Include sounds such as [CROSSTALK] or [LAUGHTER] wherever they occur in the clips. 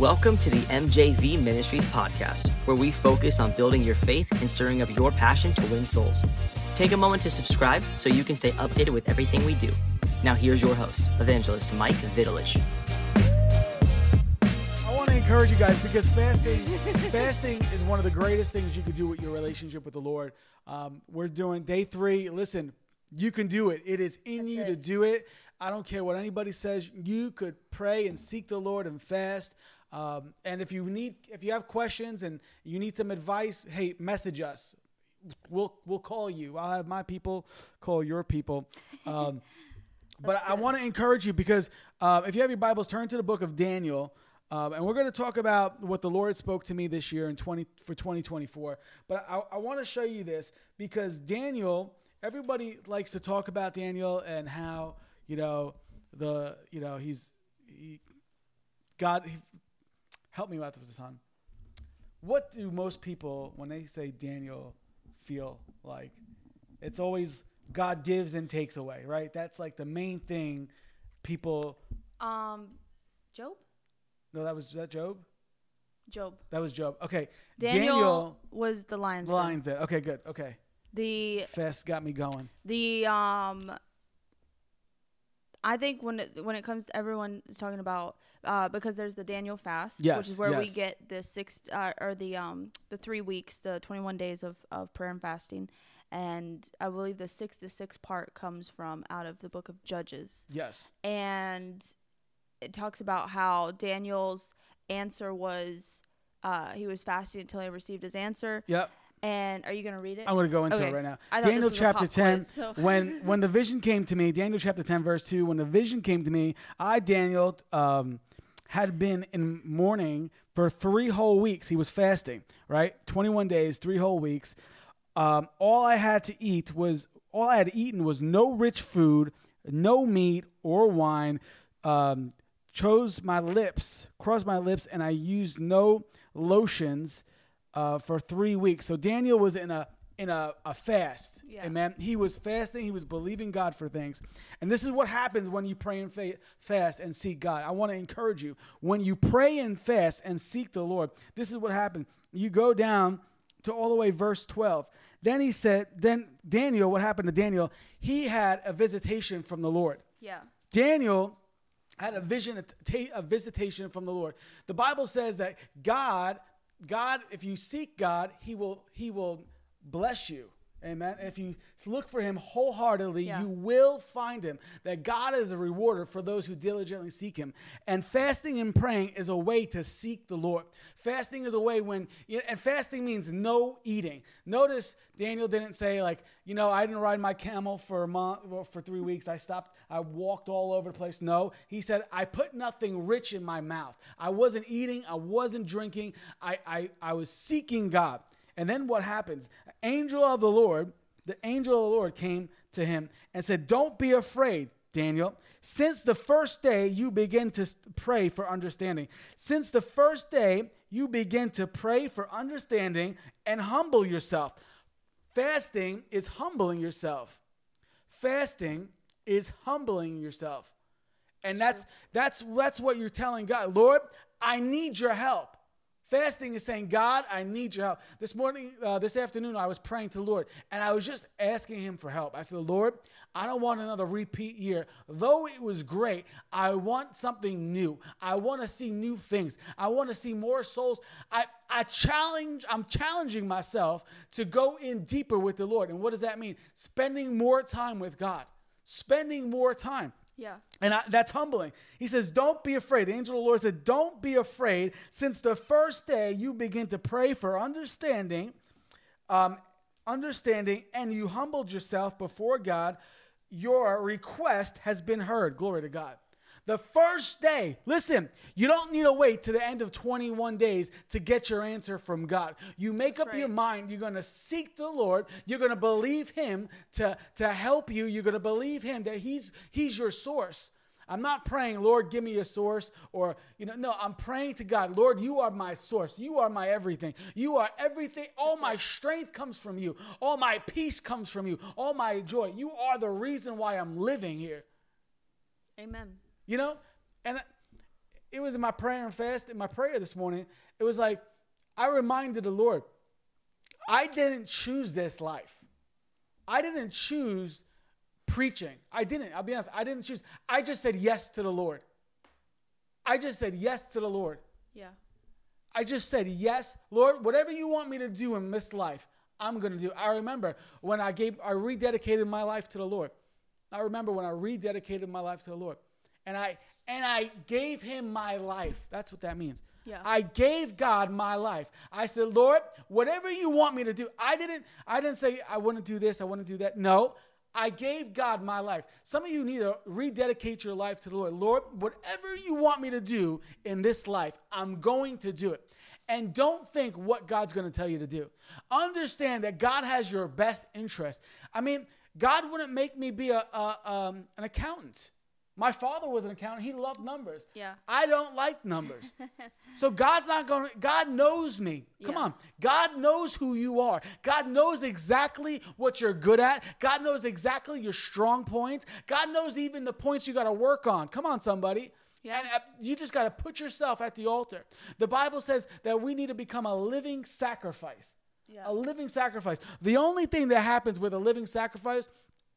Welcome to the MJV Ministries podcast, where we focus on building your faith and stirring up your passion to win souls. Take a moment to subscribe so you can stay updated with everything we do. Now, here's your host, Evangelist Mike Vidulich. I want to encourage you guys because fasting, [LAUGHS] fasting is one of the greatest things you could do with your relationship with the Lord. Um, we're doing day three. Listen, you can do it. It is in you to do it. I don't care what anybody says. You could pray and seek the Lord and fast. Um, and if you need, if you have questions and you need some advice, hey, message us. We'll we'll call you. I'll have my people call your people. Um, [LAUGHS] but I want to encourage you because uh, if you have your Bibles, turn to the book of Daniel. Um, and we're going to talk about what the Lord spoke to me this year in 20 for 2024. But I, I want to show you this because Daniel, everybody likes to talk about Daniel and how you know the you know he's he, God. He, help me out with this, son. What do most people when they say Daniel feel like? It's always God gives and takes away, right? That's like the main thing people. Um, Job. No, that was was that Job. Job. That was Job. Okay, Daniel, was the lion's den. lines there. Okay, good. Okay, The Fest got me going. the um. I think when it, when it comes to everyone is talking about uh, because there's the Daniel fast, Yes, which is where we get the six uh, or the um the three weeks, the 21 days of, of prayer and fasting, and I believe the six to six part comes from out of the book of Judges. Yes. and it talks about how Daniel's answer was uh, he was fasting until he received his answer. Yep. And are you going to read it? I'm going to go into Okay. it right now. Daniel chapter 10. quiz, so- [LAUGHS] when when the vision came to me, Daniel chapter 10 verse 2, when the vision came to me, I Daniel um, had been in mourning for 3 whole weeks. He was fasting, right? 21 days, 3 whole weeks. Um, all I had to eat was all I had eaten was no rich food, no meat or wine. Um, chose my lips, crossed my lips, and I used no lotions uh, for three weeks. So Daniel was in a in a, a fast. Yeah. Amen. He was fasting. He was believing God for things. And this is what happens when you pray and fa- fast and seek God. I want to encourage you. When you pray and fast and seek the Lord, this is what happens. You go down to all the way verse 12. Then he said, then Daniel, what happened to Daniel? He had a visitation from the Lord. yeah. Daniel had a vision, a, ta- a visitation from the Lord. The Bible says that God, God, if you seek God, He will He will bless you. Amen. If you look for Him wholeheartedly, Yeah. you will find Him. That God is a rewarder for those who diligently seek Him. And fasting and praying is a way to seek the Lord. Fasting is a way when, and fasting means no eating. Notice Daniel didn't say like, you know, I didn't ride my camel for a month, well, for three weeks. I stopped. I walked all over the place. No, he said, I put nothing rich in my mouth. I wasn't eating. I wasn't drinking. I, I, I was seeking God. And then what happens? Angel of the Lord, the angel of the Lord came to him and said, Don't be afraid, Daniel. Since the first day you begin to pray for understanding, since the first day you begin to pray for understanding and humble yourself. Fasting is humbling yourself. Fasting is humbling yourself. And that's that's that's what you're telling God. Lord, I need your help. Fasting is saying, God, I need your help. This morning, uh, this afternoon, I was praying to the Lord, and I was just asking Him for help. I said, Lord, I don't want another repeat year. Though it was great, I want something new. I want to see new things. I want to see more souls. I, I challenge, I'm challenging myself to go in deeper with the Lord. And what does that mean? Spending more time with God. Spending more time. Yeah. And I, that's humbling. He says, Don't be afraid. The angel of the Lord said, Don't be afraid. Since the first day you begin to pray for understanding, um, understanding, and you humbled yourself before God, your request has been heard. Glory to God. The first day, listen, you don't need to wait to the end of 21 days to get your answer from God. You make That's up your mind, you're going to seek the Lord, you're going to believe him to, to help you, you're going to believe him that he's he's your source. I'm not praying, Lord, give me a source, or, you know, no, I'm praying to God, Lord, you are my source. You are my everything. You are everything. All my strength comes from you. All my peace comes from you. All my joy. You are the reason why I'm living here. Amen. You know? And it was in my prayer and fast, in my prayer this morning. It was like I reminded the Lord, I didn't choose this life. I didn't choose preaching. I didn't. I'll be honest. I didn't choose. I just said yes to the Lord. I just said yes to the Lord. Yeah. I just said, Yes, Lord, whatever you want me to do in this life, I'm going to do. I remember when I gave, I rededicated my life to the Lord. I remember when I rededicated my life to the Lord. And I, and I gave him my life. That's what that means. Yeah. I gave God my life. I said, Lord, whatever you want me to do. I didn't, I didn't say I want to do this, I want to do that. No, I gave God my life. Some of you need to rededicate your life to the Lord. Lord, whatever you want me to do in this life, I'm going to do it. And don't think what God's going to tell you to do. Understand that God has your best interest. I mean, God wouldn't make me be a, a um, an accountant. My father was an accountant. He loved numbers. Yeah. I don't like numbers. [LAUGHS] so God's not going to, God knows me. Come Yeah. on. God knows who you are. God knows exactly what you're good at. God knows exactly your strong points. God knows even the points you got to work on. Come on, somebody. Yeah. And uh, you just got to put yourself at the altar. The Bible says that we need to become a living sacrifice. Yeah. A living sacrifice. The only thing that happens with a living sacrifice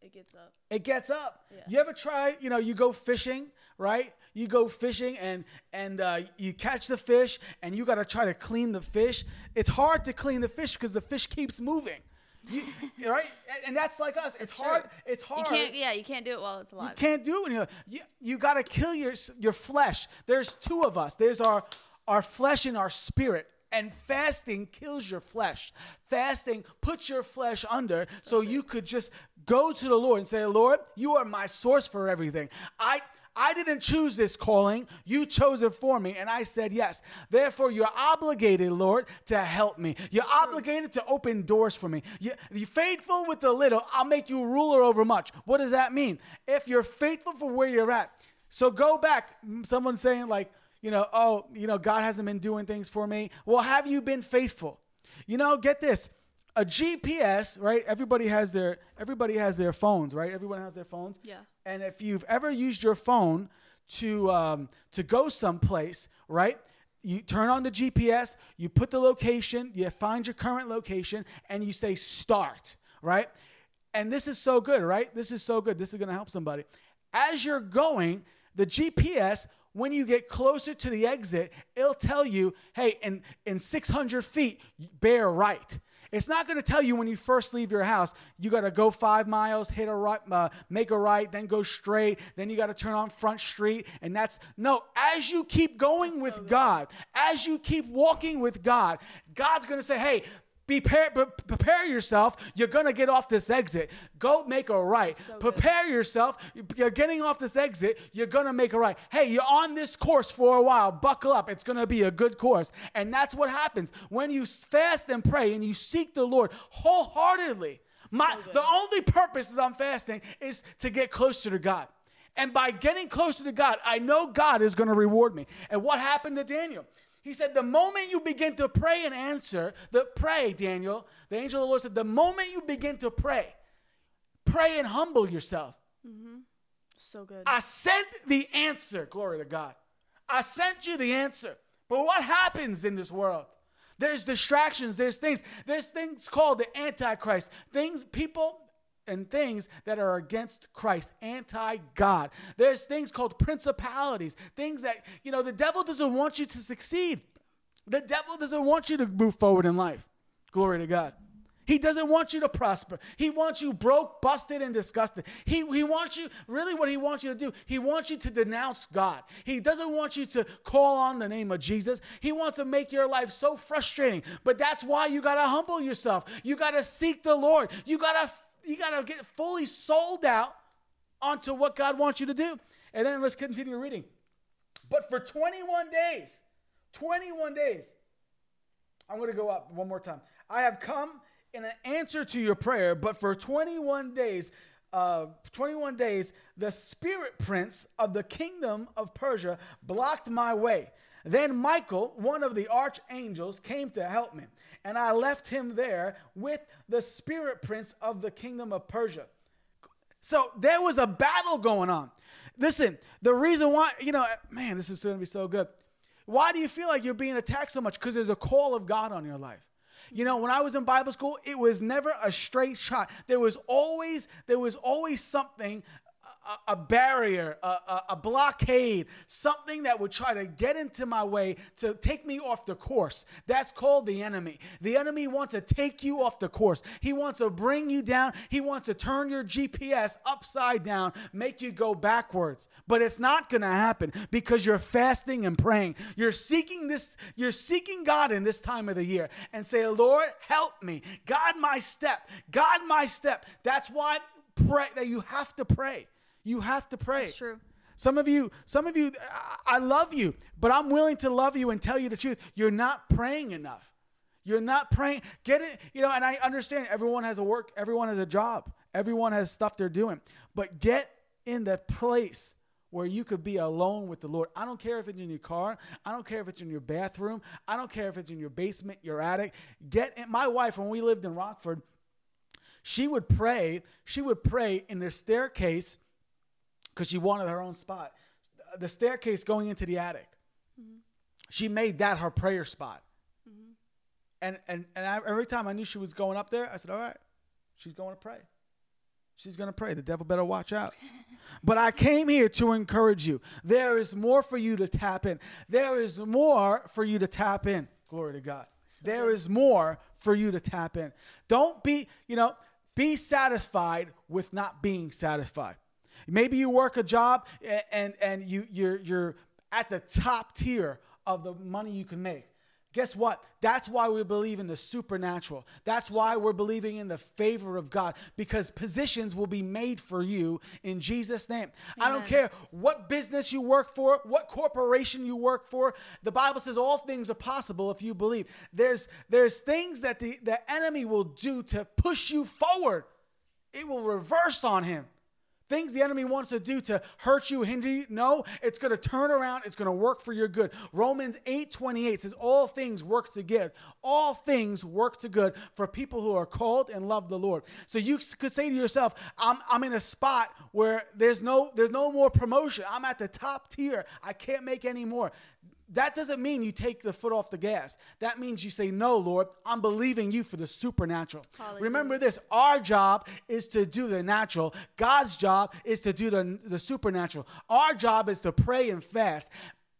It gets up. it gets up. Yeah. You ever try? You know, you go fishing, right? You go fishing and and uh, you catch the fish, and you got to try to clean the fish. It's hard to clean the fish because the fish keeps moving, you, right? And, that's like us. It's, It's hard. true. It's hard. You can't. Yeah, you can't do it while it's alive. You can't do it. When you're, you you got to kill your your flesh. There's two of us. There's our our flesh and our spirit. And fasting kills your flesh. Fasting puts your flesh under so you could just go to the Lord and say, Lord, you are my source for everything. I I didn't choose this calling. You chose it for me, and I said yes. Therefore, you're obligated, Lord, to help me. You're obligated to open doors for me. You, you're faithful with the little, I'll make you ruler over much. What does that mean? If you're faithful for where you're at. So go back. Someone's saying, like, you know, oh, you know, God hasn't been doing things for me. Well, have you been faithful? You know, get this. A GPS, right? Everybody has their everybody has their phones, right? Everyone has their phones. Yeah. And if you've ever used your phone to um, to go someplace, right? You turn on the GPS, you put the location, you find your current location, and you say start, right? And this is so good, right? This is so good. This is going to help somebody. As you're going, the GPS, when you get closer to the exit, it'll tell you, hey, in, in 600 feet, bear right. It's not going to tell you when you first leave your house, you got to go five miles, hit a right, uh, make a right, then go straight, then you got to turn on Front Street, and that's no. As you keep going with God, as you keep walking with God, God's going to say, "Hey, prepare, pre- prepare yourself. You're going to get off this exit. Go make a right. So good. prepare yourself. You're getting off this exit. You're going to make a right. Hey, you're on this course for a while. Buckle up. It's going to be a good course. And that's what happens when you fast and pray and you seek the Lord wholeheartedly. My, good. the only purpose is I'm fasting is to get closer to God. And by getting closer to God, I know God is going to reward me. And what happened to Daniel? He said, the moment you begin to pray and answer, the pray, Daniel, the angel of the Lord said, the moment you begin to pray, pray and humble yourself. Mm-hmm. So good. I sent the answer. Glory to God. I sent you the answer. But what happens in this world? There's distractions, there's things, there's things called the Antichrist. Things, people, and things that are against Christ, anti God. There's things called principalities, things that, you know, the devil doesn't want you to succeed. The devil doesn't want you to move forward in life. Glory to God. He doesn't want you to prosper. He wants you broke, busted, and disgusted. He, he wants you, really, what he wants you to do, he wants you to denounce God. He doesn't want you to call on the name of Jesus. He wants to make your life so frustrating. But that's why you got to humble yourself. You got to seek the Lord. You got to you got to get fully sold out onto what God wants you to do. And then let's continue reading. But for 21 days, 21 days, I'm going to go up one more time. I have come in an answer to your prayer, but for 21 days, uh, 21 days, the spirit prince of the kingdom of Persia blocked my way. Then Michael, one of the archangels, came to help me, and I left him there with the spirit prince of the kingdom of Persia. So there was a battle going on. Listen, the reason why, you know, man, this is going to be so good. Why do you feel like you're being attacked so much? Because there's a call of God on your life. You know, when I was in Bible school, it was never a straight shot. There was always there was always something a, barrier, a, a, a, blockade, something that would try to get into my way to take me off the course. That's called the enemy. The enemy wants to take you off the course. He wants to bring you down. He wants to turn your GPS upside down, make you go backwards. But it's not going to happen because you're fasting and praying. You're seeking this, you're seeking God in this time of the year and say, Lord, help me. God, my step. God, my step. That's why pray that you have to pray. You have to pray. That's true. Some of you, some of you, I love you, but I'm willing to love you and tell you the truth. You're not praying enough. You're not praying. Get it, you know, and I understand everyone has a work, everyone has a job, everyone has stuff they're doing, but get in that place where you could be alone with the Lord. I don't care if it's in your car. I don't care if it's in your bathroom. I don't care if it's in your basement, your attic. Get in. My wife, when we lived in Rockford, she would pray. She would pray in the staircase because she wanted her own spot. The staircase going into the attic. Mm-hmm. She made that her prayer spot. Mm-hmm. And and and I, every time I knew she was going up there, I said, "All right, she's going to pray. She's going to pray. The devil better watch out." [LAUGHS] but I came here to encourage you. There is more for you to tap in. There is more for you to tap in. Glory to God. There is more for you to tap in. Don't be, you know, be satisfied with not being satisfied. Maybe you work a job and and you you're you're at the top tier of the money you can make. Guess what? That's why we believe in the supernatural. That's why we're believing in the favor of God because positions will be made for you in Jesus' name. Amen. I don't care what business you work for, what corporation you work for. The Bible says all things are possible if you believe. There's there's things that the, the enemy will do to push you forward. It will reverse on him. Things the enemy wants to do to hurt you, hinder you. No, it's going to turn around. It's going to work for your good. Romans 8 28 says, All things work to good. All things work to good for people who are called and love the Lord. So you could say to yourself, I'm, I'm in a spot where there's no, there's no more promotion. I'm at the top tier. I can't make any more. That doesn't mean you take the foot off the gas. That means you say, No, Lord, I'm believing you for the supernatural. Hallelujah. Remember this our job is to do the natural, God's job is to do the, the supernatural. Our job is to pray and fast.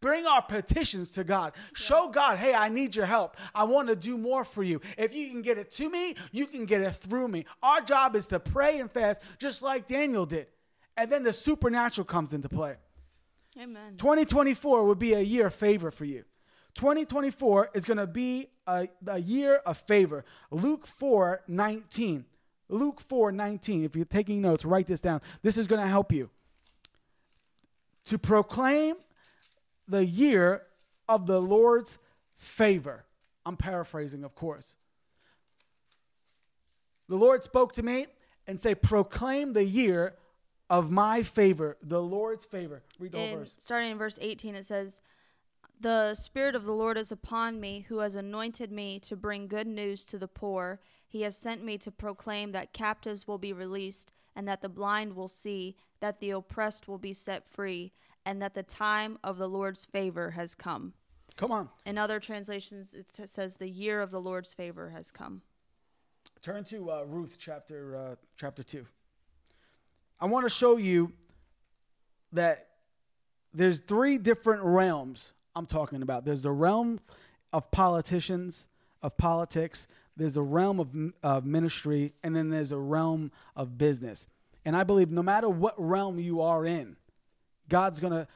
Bring our petitions to God. Show God, hey, I need your help. I want to do more for you. If you can get it to me, you can get it through me. Our job is to pray and fast, just like Daniel did. And then the supernatural comes into play. Amen. 2024 would be a year of favor for you. 2024 is going to be a, a year of favor. Luke 4 19. Luke 4 19. If you're taking notes, write this down. This is going to help you. To proclaim the year of the Lord's favor. I'm paraphrasing, of course. The Lord spoke to me and say, proclaim the year of my favor, the Lord's favor. Read the whole verse. Starting in verse 18, it says, The Spirit of the Lord is upon me, who has anointed me to bring good news to the poor. He has sent me to proclaim that captives will be released, and that the blind will see, that the oppressed will be set free, and that the time of the Lord's favor has come. Come on. In other translations, it t- says, The year of the Lord's favor has come. Turn to uh, Ruth chapter uh, chapter 2. I want to show you that there's three different realms I'm talking about. There's the realm of politicians, of politics, there's a realm of, of ministry, and then there's a realm of business. And I believe no matter what realm you are in, God's going to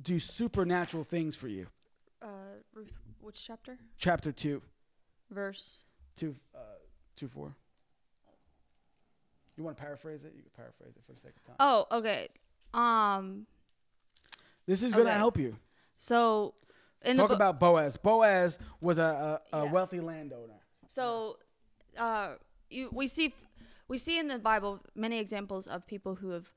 do supernatural things for you. Uh, Ruth, which chapter? Chapter 2. Verse? 2, uh, 2 4. You want to paraphrase it? You can paraphrase it for the sake of time. Oh, okay. Um, this is going to help you. So, in talk bo- about Boaz. Boaz was a, a, a yeah. wealthy landowner. So, uh, you, we see we see in the Bible many examples of people who have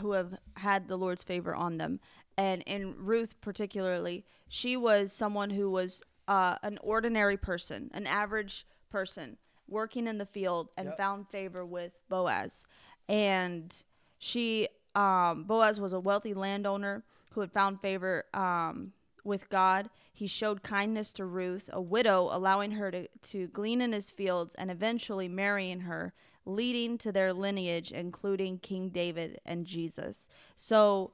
who have had the Lord's favor on them, and in Ruth particularly, she was someone who was uh, an ordinary person, an average person working in the field and yep. found favor with Boaz. And she um, Boaz was a wealthy landowner who had found favor um, with God. He showed kindness to Ruth, a widow, allowing her to, to glean in his fields and eventually marrying her, leading to their lineage, including King David and Jesus. So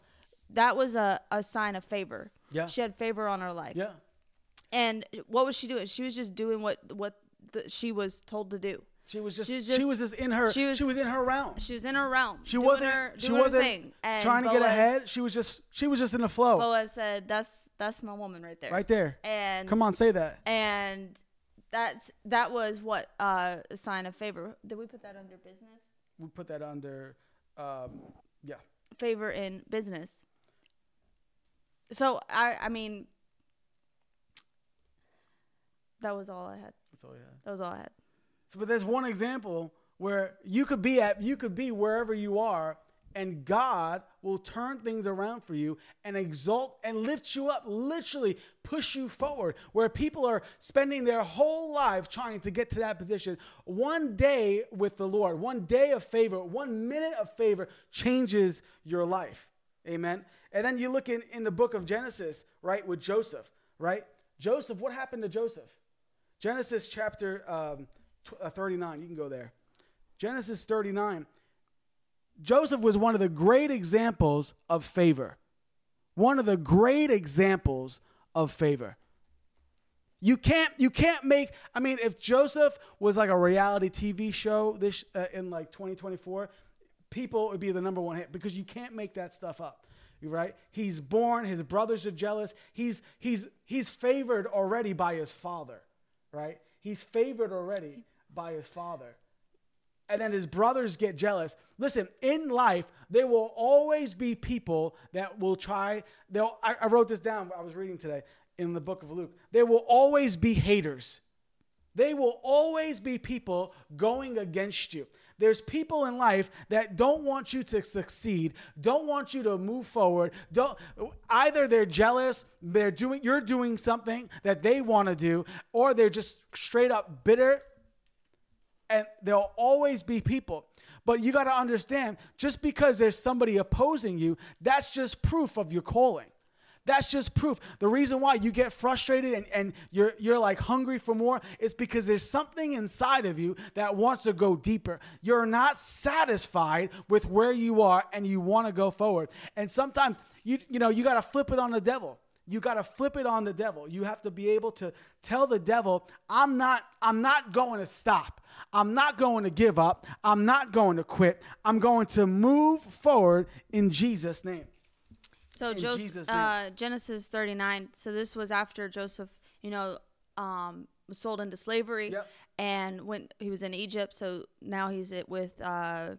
that was a, a sign of favor. Yeah. She had favor on her life. Yeah. And what was she doing? She was just doing what what the, she was told to do. She was just, She was she just- was just in her she she was- was, in her realm. She was in her realm. She wasn't her, she wasn't thing. And trying to get ahead. She was just she was just in the flow. Boaz said, "That's that's my woman right there." right there. And Come on, say that. and that's that was what uh, a sign of favor. Did we put that under business? We put that under um yeah. Favor in business. So I I mean that was all I had. That's all yeah. That was all I had. So, but there's one example where you could be at you could be wherever you are and God will turn things around for you and exalt and lift you up, literally push you forward. Where people are spending their whole life trying to get to that position. One day with the Lord, one day of favor, one minute of favor changes your life. Amen. And then you look in, in the book of Genesis, right, with Joseph, right? Joseph, what happened to Joseph? Genesis chapter um, uh, 39. You can go there. Genesis 39. Joseph was one of the great examples of favor. One of the great examples of favor. You can't you can't make I mean if Joseph was like a reality TV show this uh, in like 2024 people would be the number one hit because you can't make that stuff up. Right? He's born, his brothers are jealous. He's he's he's favored already by his father, right? He's favored already by his father and then his brothers get jealous. Listen, in life, there will always be people that will try. They'll. I, I wrote this down. I was reading today in the book of Luke. There will always be haters. They will always be people going against you. There's people in life that don't want you to succeed, don't want you to move forward. Don't either they're jealous, they're doing you're doing something that they want to do, or they're just straight up bitter and there'll always be people. But you got to understand just because there's somebody opposing you, that's just proof of your calling. That's just proof. The reason why you get frustrated and, and you're, you're like hungry for more is because there's something inside of you that wants to go deeper. You're not satisfied with where you are and you want to go forward. And sometimes you, you know, you got to flip it on the devil. You got to flip it on the devil. You have to be able to tell the devil, I'm not I'm not going to stop. I'm not going to give up. I'm not going to quit. I'm going to move forward in Jesus name. So Joseph, uh, Genesis 39. So this was after Joseph, you know, um, was sold into slavery, Yep. and when he was in Egypt. So now he's it with, uh,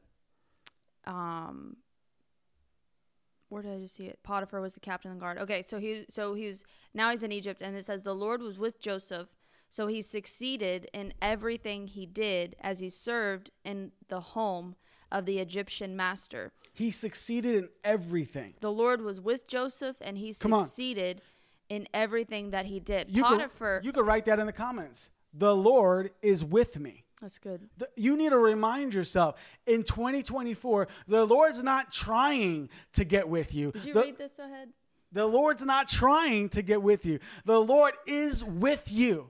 um, where did I just see it? Potiphar was the captain of the guard. Okay, so he so he was now he's in Egypt, and it says the Lord was with Joseph, so he succeeded in everything he did as he served in the home of the Egyptian master. He succeeded in everything. The Lord was with Joseph, and he Come on. succeeded in everything that he did. You Potiphar, could, you could write that in the comments. The Lord is with me. that's good. The- You need to remind yourself in 2024, the Lord's not trying to get with you. Did you The- read this ahead? The Lord's not trying to get with you. The Lord is with you.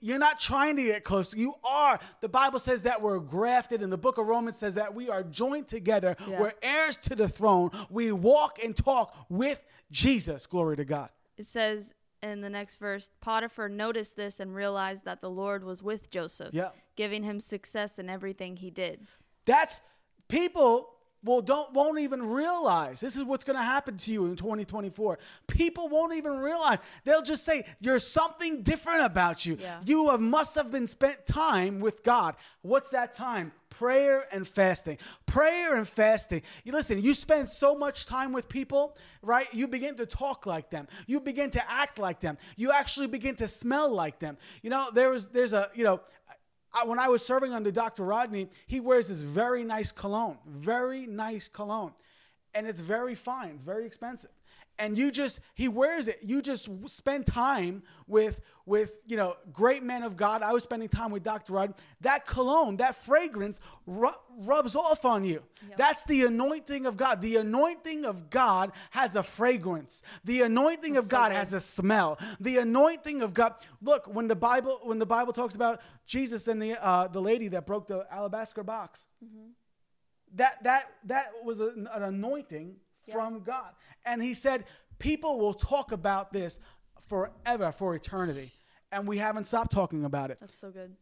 You're not trying to get close. You are. The Bible says that we're grafted, and the book of Romans says that we are joined together. Yeah. We're heirs to the throne. We walk and talk with Jesus. Glory to God. It says in the next verse, Potiphar noticed this and realized that the Lord was with Joseph, Yeah. giving him success in everything he did. That's people will don't won't even realize this is what's going to happen to you in 2024. People won't even realize. They'll just say there's something different about you. Yeah. You have, must have been spent time with God. What's that time? Prayer and fasting. Prayer and fasting. You listen, you spend so much time with people, right? You begin to talk like them. You begin to act like them. You actually begin to smell like them. You know, there was there's a, you know, I, when I was serving under Dr. Rodney, he wears this very nice cologne, very nice cologne, and it's very fine, it's very expensive. And you just he wears it. You just spend time with with you know great men of god. I was spending time with dr rudd that cologne that fragrance ru- rubs off on you. That's the anointing of god. The anointing of god has a fragrance. The anointing of so god good. has a smell. The anointing of god. Look when the bible when the bible talks about jesus and the uh, the lady that broke the alabaster box that that that was an, an anointing from God. And he said, people will talk about this forever, for eternity. And we haven't stopped talking about it. That's so good.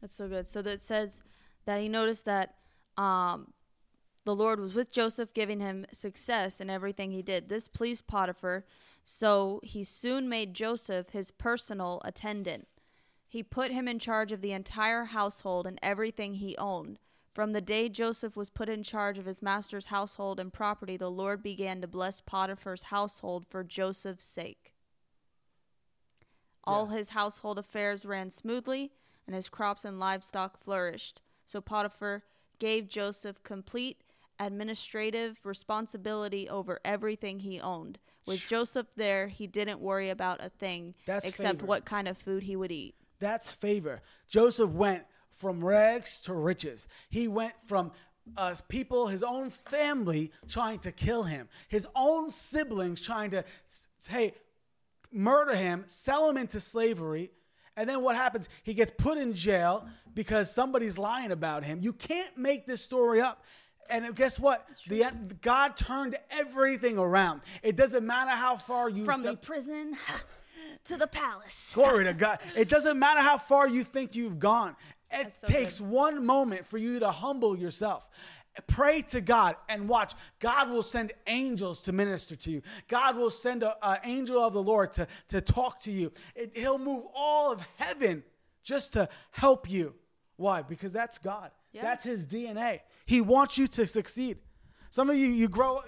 That's so good. So that it says that he noticed that um, the Lord was with Joseph, giving him success in everything he did. This pleased Potiphar, so he soon made Joseph his personal attendant. He put him in charge of the entire household and everything he owned. From the day Joseph was put in charge of his master's household and property, the Lord began to bless Potiphar's household for Joseph's sake. All his household affairs ran smoothly, and his crops and livestock flourished. So Potiphar gave Joseph complete administrative responsibility over everything he owned. With Joseph there, he didn't worry about a thing That's except favor. what kind of food he would eat. That's favor. Joseph went from rags to riches. He went from uh, people, his own family trying to kill him, his own siblings trying to, hey, murder him, sell him into slavery. And then what happens? He gets put in jail because somebody's lying about him. You can't make this story up. And guess what? The God turned everything around. It doesn't matter how far you From the prison to the palace. Glory to [LAUGHS] God. It doesn't matter how far you think you've gone. It so takes good. one moment for you to humble yourself. Pray to God and watch. God will send angels to minister to you. God will send an angel of the Lord to, to talk to you. It- he'll move all of heaven just to help you. Why? Because that's God. Yeah. That's his DNA. He wants you to succeed. Some of you, you grow,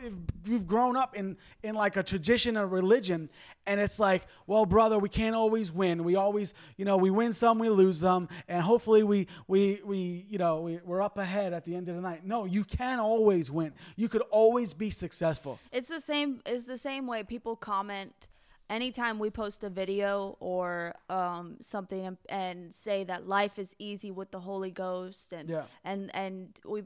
you've grown up in in like a tradition of religion, and it's like, well, brother, we can't always win. We always, you know, we win some, we lose some, and hopefully we we we you know we, we're up ahead at the end of the night. No, you can always win. You could always be successful. It's the same. It's the same way people comment anytime we post a video or um, something and, and say that life is easy with the Holy Ghost and Yeah. and and we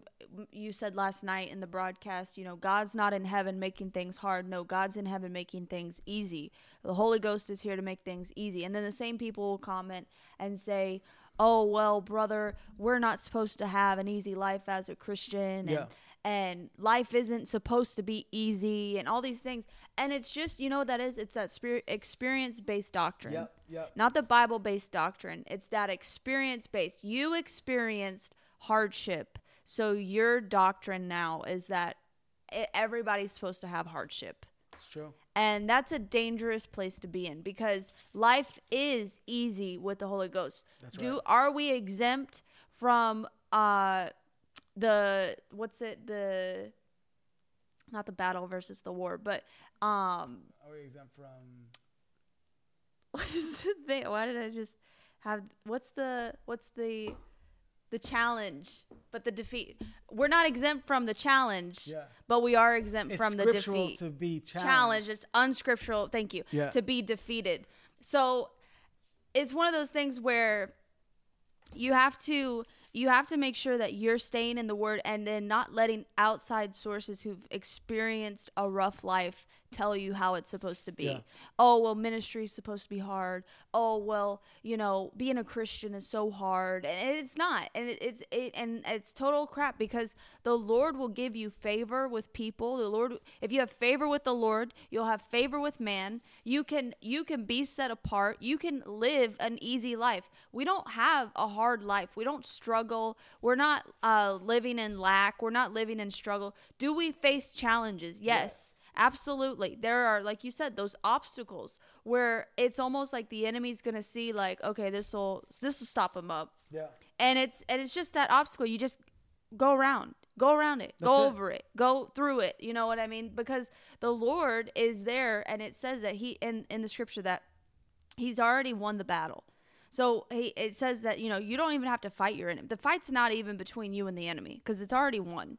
you said last night in the broadcast, you know, God's not in heaven making things hard. No, God's in heaven making things easy. The Holy Ghost is here to make things easy. And then the same people will comment and say. Oh well, brother, we're not supposed to have an easy life as a Christian, and Yeah. And life isn't supposed to be easy and all these things. And it's just you know what that is? It's that spirit experience based doctrine. Yep, yep. not the bible based doctrine. It's that experience based you experienced hardship so your doctrine now is that everybody's supposed to have hardship. It's true. and that's a dangerous place to be in because life is easy with the Holy Ghost. Do are we exempt from uh the what's it the not the battle versus the war, but um Are we exempt from? [LAUGHS] what is the thing? Why did I just have what's the what's the the challenge, but the defeat. We're not exempt from the challenge, Yeah. but we are exempt It's from the scriptural defeat. to be challenged. challenge. It's unscriptural. Thank you. Yeah. To be defeated. So it's one of those things where you have to you have to make sure that you're staying in the word and then not letting outside sources who've experienced a rough life tell you how it's supposed to be. Yeah. Oh, well ministry is supposed to be hard. Oh, well, you know, being a Christian is so hard. And it's not. And it, it's it and it's total crap because the Lord will give you favor with people. The Lord if you have favor with the Lord, you'll have favor with man. You can you can be set apart. You can live an easy life. We don't have a hard life. We don't struggle. We're not uh, living in lack. We're not living in struggle. Do we face challenges? Yes. Absolutely. There are, like you said, those obstacles where it's almost like the enemy's gonna see, like, okay, this will this will stop him up, Yeah. and it's and it's just that obstacle. You just go around, go around it, That's go it. over it, go through it. You know what I mean? Because the Lord is there, and it says that He in in the scripture that He's already won the battle. So he, it says that you know you don't even have to fight your enemy. The fight's not even between you and the enemy because it's already won.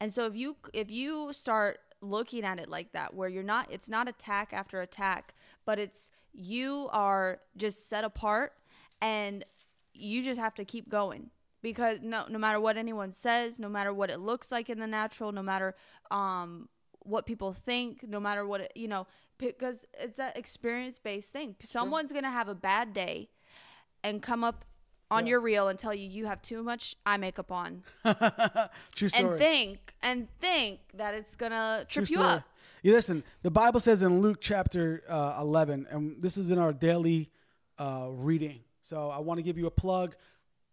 And so if you if you start looking at it like that where you're not it's not attack after attack but it's you are just set apart and you just have to keep going because no no matter what anyone says no matter what it looks like in the natural no matter um what people think no matter what it, you know because it's that experience based thing someone's gonna have a bad day and come up on Yeah. your reel and tell you you have too much eye makeup on [LAUGHS] True story. and think and think that it's gonna True trip you story. up. You listen, the Bible says in Luke chapter uh, 11, and this is in our daily uh, reading. So I want to give you a plug.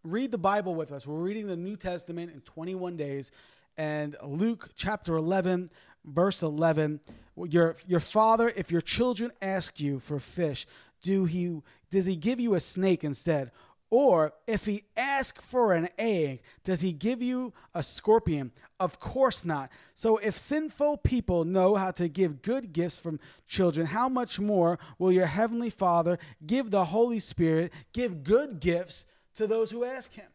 Read the Bible with us. We're reading the New Testament in 21 days. And Luke chapter 11, verse 11, your, your father, if your children ask you for fish, do he, does he give you a snake instead? Or if he asks for an egg, does he give you a scorpion? Of course not. So if sinful people know how to give good gifts from children, how much more will your heavenly Father give the Holy Spirit, give good gifts to those who ask him?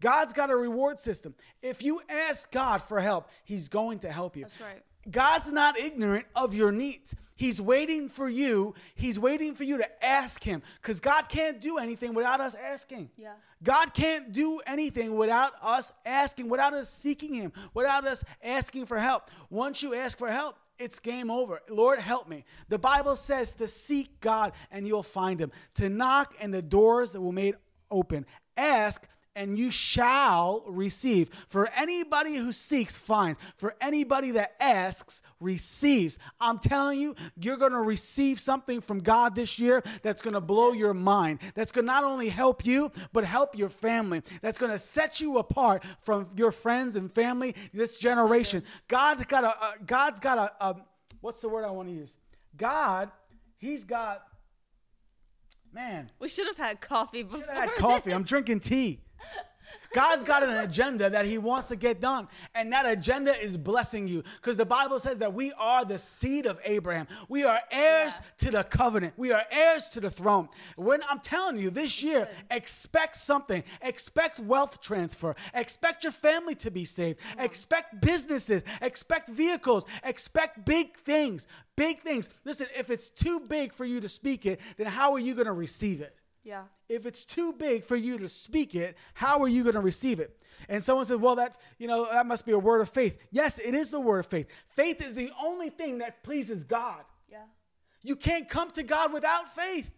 God's got a reward system. If you ask God for help, he's going to help you. That's right. God's not ignorant of your needs. He's waiting for you. He's waiting for you to ask him because God can't do anything without us asking. Yeah. God can't do anything without us asking, without us seeking him, without us asking for help. Once you ask for help, it's game over. Lord, help me. The Bible says to seek God and you'll find him, to knock and the doors that will made open. Ask and you shall receive. For anybody who seeks finds. For anybody that asks receives. I'm telling you, you're going to receive something from God this year that's going to blow your mind. That's going to not only help you, but help your family. That's going to set you apart from your friends and family this generation. God's got a, a God's got a, a what's the word I want to use? God, he's got man, We should have had coffee before. Had coffee. I'm drinking tea. God's got an agenda that He wants to get done, and that agenda is blessing you because the Bible says that we are the seed of Abraham. We are heirs Yeah. to the covenant, we are heirs to the throne. When I'm telling you this year, expect something, expect wealth transfer, expect your family to be saved, expect businesses, expect vehicles, expect big things. Big things. Listen, if it's too big for you to speak it, then how are you going to receive it? Yeah. if it's too big for you to speak it, how are you going to receive it? And someone said, well, that, you know, that must be a word of faith. Yes, it is the word of faith. Faith is the only thing that pleases God. Yeah. You can't come to God without faith.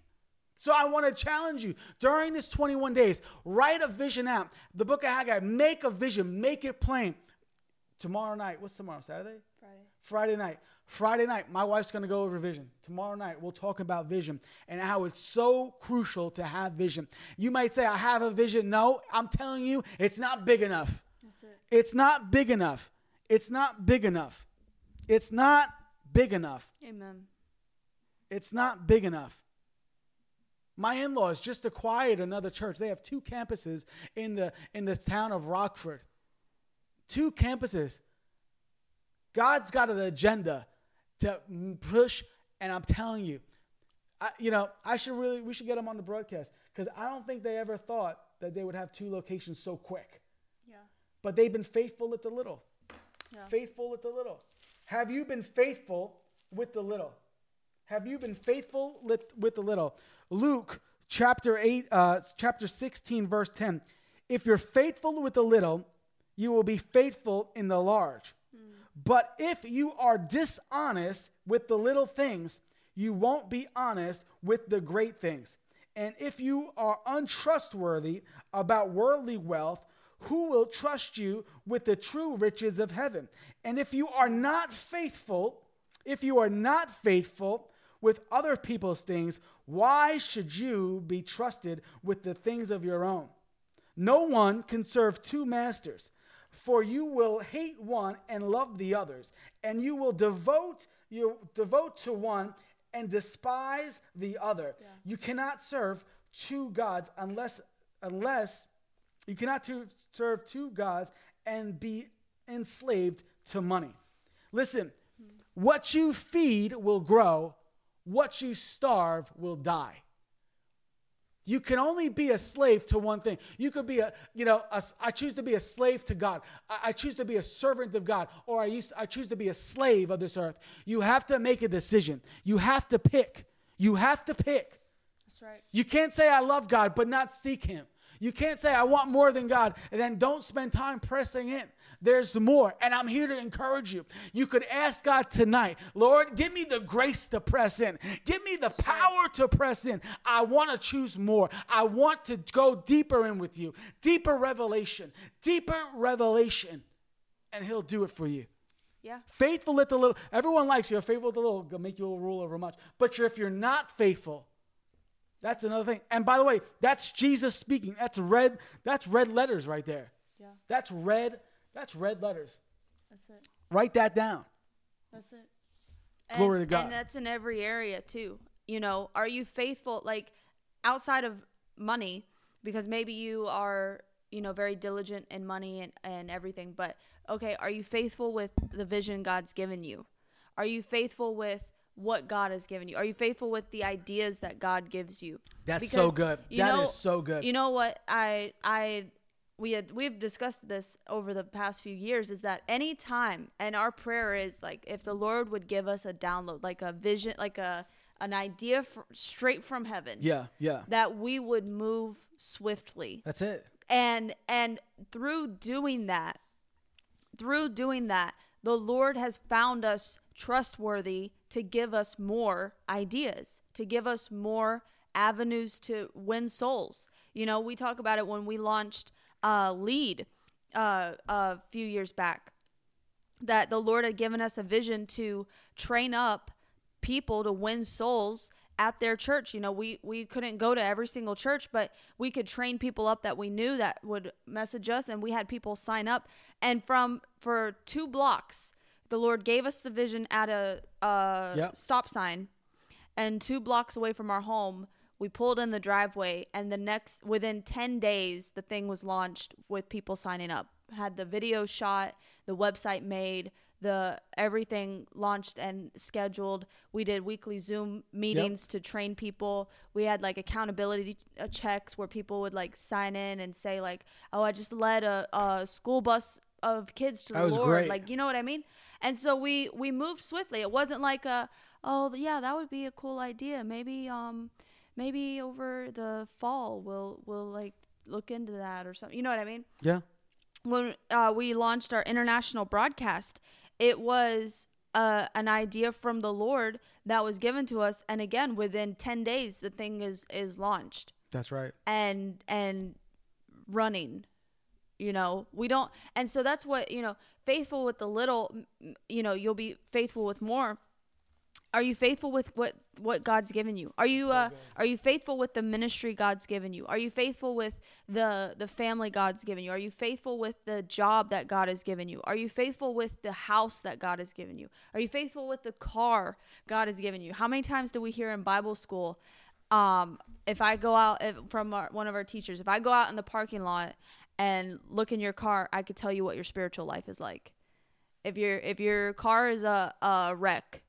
So I want to challenge you during this 21 days, write a vision out. The book of Haggai, make a vision, make it plain. Tomorrow night, what's tomorrow? Saturday? Friday. Friday night. Friday night, my wife's going to go over vision. Tomorrow night, we'll talk about vision and how it's so crucial to have vision. You might say, I have a vision. No, I'm telling you, it's not big enough. That's it. It's not big enough. It's not big enough. It's not big enough. Amen. It's not big enough. My in-laws just acquired another church. They have two campuses in the in the town of Rockford. Two campuses. God's got an agenda to push, and I'm telling you, I, you know, I should really we should get them on the broadcast because I don't think they ever thought that they would have two locations so quick. Yeah. But they've been faithful at the little. Yeah. Faithful at the little. Have you been faithful with the little? Have you been faithful with, with the little? Luke chapter 8, uh, chapter 16, verse 10. If you're faithful with the little, you will be faithful in the large. But if you are dishonest with the little things, you won't be honest with the great things. And if you are untrustworthy about worldly wealth, who will trust you with the true riches of heaven? And if you are not faithful, if you are not faithful with other people's things, why should you be trusted with the things of your own? No one can serve two masters, for you will hate one and love the others, and you will devote you devote to one and despise the other. You cannot serve two gods unless unless you cannot to serve two gods and be enslaved to money. Listen, hmm. what you feed will grow, what you starve will die. You can only be a slave to one thing. You could be a, you know, a, I choose to be a slave to God. I, I choose to be a servant of God, or I, used, I choose to be a slave of this earth. You have to make a decision. You have to pick. You have to pick. That's right. You can't say I love God but not seek Him. You can't say I want more than God and then don't spend time pressing in. There's more. And I'm here to encourage you. You could ask God tonight, Lord, give me the grace to press in. Give me the power to press in. I want to choose more. I want to go deeper in with you. Deeper revelation. Deeper revelation. And He'll do it for you. Yeah. Faithful the little. Everyone likes you. Faithful the little, will make you a rule over much. But you're, if you're not faithful, that's another thing. And by the way, that's Jesus speaking. That's red. That's red letters right there. Yeah. That's red. That's red letters. That's it. Write that down. That's it. Glory and, to God. And that's in every area too. You know, are you faithful like outside of money because maybe you are, you know, very diligent in money and, and everything, but okay, are you faithful with the vision God's given you? Are you faithful with what God has given you? Are you faithful with the ideas that God gives you? That's so good. you That know- is so good. You know what I I we had we've discussed this over the past few years is that any time and our prayer is like if the Lord would give us a download like a vision like a an idea fr- straight from heaven Yeah, yeah. that we would move swiftly That's it. and and through doing that through doing that the lord has found us trustworthy to give us more ideas to give us more avenues to win souls you know we talk about it when we launched uh lead uh a few years back that the lord had given us a vision to train up people to win souls at their church. You know, we we couldn't go to every single church, but we could train people up that we knew that would message us and we had people sign up and from for 2 blocks the Lord gave us the vision at a, a Yep. stop sign and 2 blocks away from our home we pulled in the driveway and the next within 10 days the thing was launched with people signing up. Had the video shot the website made the everything launched and scheduled. We did weekly zoom meetings to train people. We had like accountability uh, checks where people would like sign in and say like oh i just led a, a school bus of kids to That the lord. great. like you know what i mean? And so we we moved swiftly. It wasn't like a oh yeah that would be a cool idea. Maybe um maybe over the fall we'll we'll like look into that or something you know what i mean Yeah. when uh, we launched our international broadcast, it was uh, an idea from the Lord that was given to us, and again, within ten days, the thing is is launched That's right. and and running. You know, we don't, and so that's what you know. Faithful with the little, you know, you'll be faithful with more. Are you faithful with what what God's given you? Are you uh, are you faithful with the ministry God's given you? Are you faithful with the the family God's given you? Are you faithful with the job that God has given you? Are you faithful with the house that God has given you? Are you faithful with the car God has given you? How many times do we hear in Bible school um, if I go out if, from our, one of our teachers, if I go out in the parking lot and look in your car, I could tell you what your spiritual life is like. If your if your car is a, a wreck,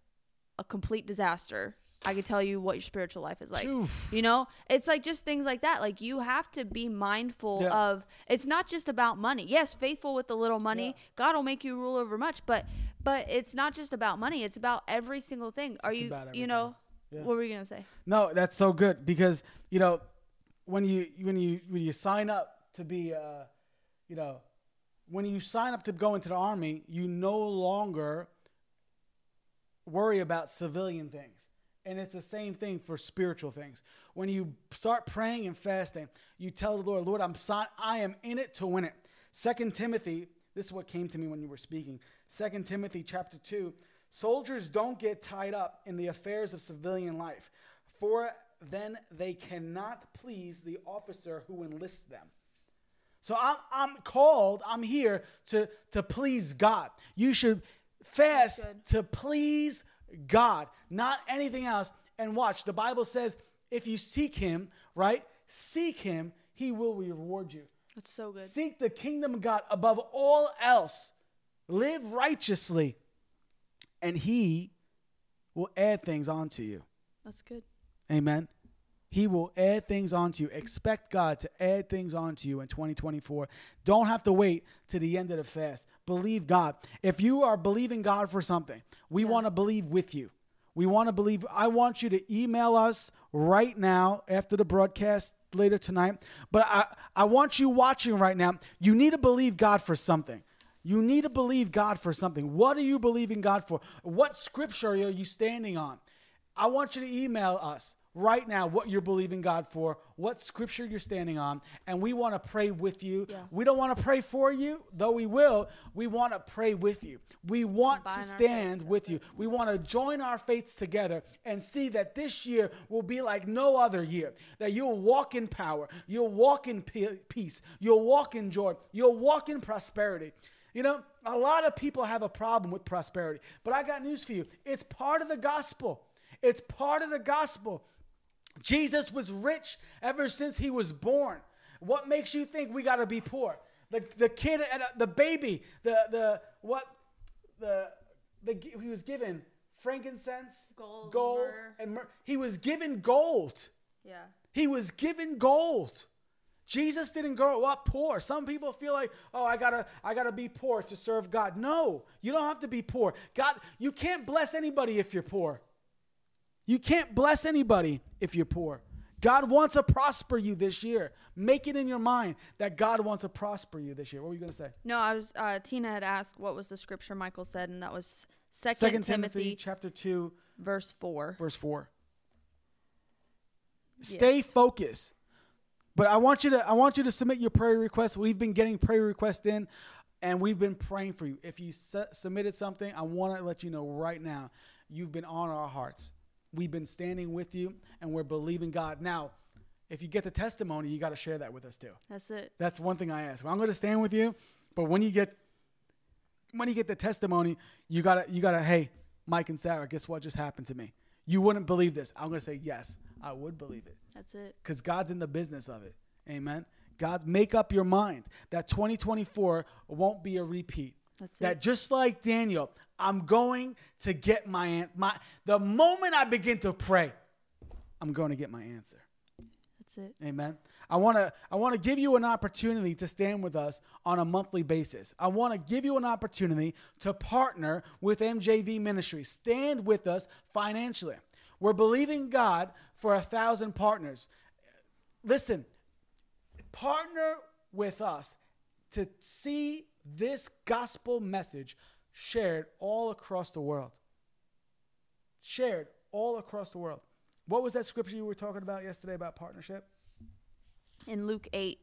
a complete disaster, I could tell you what your spiritual life is like. Oof. You know, it's like just things like that. Like you have to be mindful Yeah. of. It's not just about money. Yes, faithful with the little money. Yeah. God will make you rule over much, but but it's not just about money. It's about every single thing. Are It's you you know? Yeah. What were you gonna say? No, that's so good because you know when you when you when you sign up to be uh, you know when you sign up to go into the army, you no longer worry about civilian things. And it's the same thing for spiritual things. When you start praying and fasting, you tell the Lord, Lord, I'm I am in it to win it. Second Timothy, this is what came to me when you were speaking. Second Timothy chapter 2, soldiers don't get tied up in the affairs of civilian life, for then they cannot please the officer who enlists them. So I'm, I'm called, I'm here to, to please God. You should fast to please God, not anything else. And watch, the Bible says if you seek Him, right? Seek Him, He will reward you. That's so good. Seek the kingdom of God above all else. Live righteously, and He will add things onto you. That's good. Amen. He will add things onto you. Expect God to add things onto you in 2024. Don't have to wait to the end of the fast. Believe God. If you are believing God for something, we want to believe with you. We want to believe. I want you to email us right now after the broadcast later tonight. But I, I want you watching right now. You need to believe God for something. You need to believe God for something. What are you believing God for? What scripture are you standing on? I want you to email us right now what you're believing God for, what scripture you're standing on, and we want to pray with you. Yeah. We don't want to pray for you, though we will. We want to pray with you. We want Combine to stand with you. We want to join our faiths together and see that this year will be like no other year. That you'll walk in power, you'll walk in peace, you'll walk in joy, you'll walk in prosperity. You know, a lot of people have a problem with prosperity, but I got news for you. It's part of the gospel. It's part of the gospel. Jesus was rich ever since he was born. What makes you think we got to be poor? The, the kid, uh, the baby, the, the, what, the, the, he was given frankincense, Gold, gold myrrh. and myrrh. He was given gold. Yeah. He was given gold. Jesus didn't grow up poor. Some people feel like, oh, I gotta, I gotta be poor to serve God. No, you don't have to be poor. God, you can't bless anybody if you're poor. You can't bless anybody if you're poor. God wants to prosper you this year. Make it in your mind that God wants to prosper you this year. What were you gonna say? No, I was. Uh, Tina had asked what was the scripture Michael said, and that was Second, Second Timothy, Timothy chapter two, verse four. verse 4 stay focused but i want you to i want you to submit your prayer requests we've been getting prayer requests in and we've been praying for you if you su- submitted something i want to let you know right now you've been on our hearts we've been standing with you and we're believing god now if you get the testimony you got to share that with us too That's it. that's one thing I ask. I'm going to stand with you, but when you get when you get the testimony, you gotta you gotta hey, Mike and Sarah, guess what just happened to me? You wouldn't believe this. I'm going to say yes, I would believe it That's it. because God's in the business of it. Amen. God's make up your mind that 2024 won't be a repeat. That's that it. just like Daniel, I'm going to get my my the moment I begin to pray, I'm going to get my answer. That's it. Amen. I want to I want to give you an opportunity to stand with us on a monthly basis. I want to give you an opportunity to partner with MJV Ministry. Stand with us financially. We're believing God for a thousand partners. Listen, partner with us to see this gospel message shared all across the world. Shared all across the world. What was that scripture you were talking about yesterday about partnership? In Luke eight.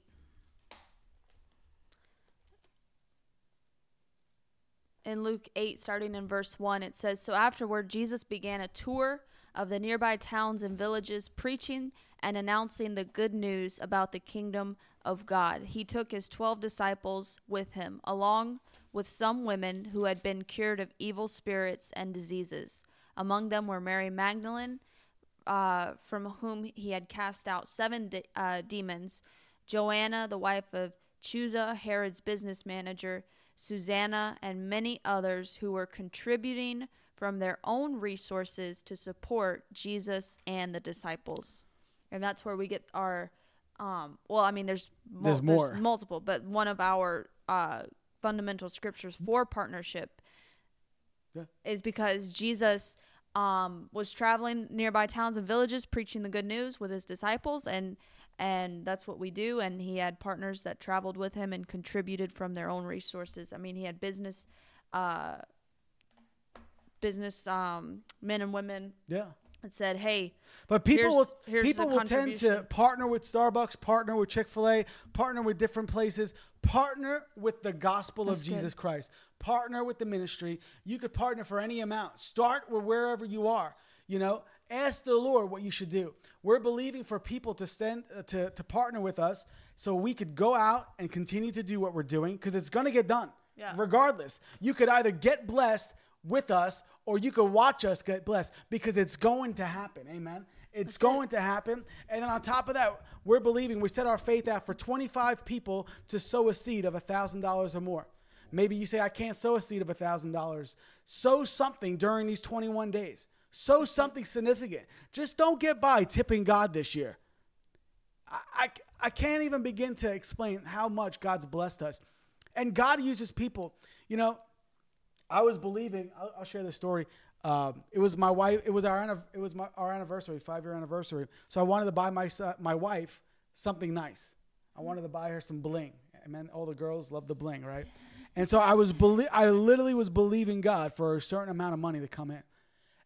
In Luke 8, starting in verse 1, it says So afterward, Jesus began a tour of the nearby towns and villages, preaching and announcing the good news about the kingdom of God. He took his 12 disciples with him, along with some women who had been cured of evil spirits and diseases. Among them were Mary Magdalene, uh, from whom he had cast out seven de- uh, demons, Joanna, the wife of Chuza, Herod's business manager, Susanna, and many others who were contributing from their own resources to support Jesus and the disciples. And that's where we get our, um, well, I mean, there's, mul- There's more. multiple, but one of our uh, fundamental scriptures for partnership Yeah. is because Jesus um, was traveling nearby towns and villages preaching the good news with his disciples and and that's what we do and he had partners that traveled with him and contributed from their own resources i mean he had business uh, business um, men and women Yeah. That said hey But people Here's- will here's people will tend to partner with Starbucks, partner with Chick Fil A, partner with different places, partner with the gospel That's of good. Jesus Christ, partner with the ministry. You could partner for any amount. Start with wherever you are. You know, ask the Lord what you should do. We're believing for people to send uh, to to partner with us so we could go out and continue to do what we're doing because it's going to get done. Yeah. Regardless, you could either get blessed with us or you could watch us get blessed because it's going to happen. Amen. It's going to happen. And then on top of that, we're believing, we set our faith out for 25 people to sow a seed of $1,000 or more. Maybe you say, I can't sow a seed of $1,000. Sow something during these 21 days. Sow something significant. Just don't get by tipping God this year. I, I, I can't even begin to explain how much God's blessed us. And God uses people. You know, I was believing, I'll, I'll share this story. Um, it was my wife. It was our it was my, our anniversary, five year anniversary. So I wanted to buy my my wife something nice. I wanted to buy her some bling. I mean, all the girls love the bling, right? And so I was belie- I literally was believing God for a certain amount of money to come in.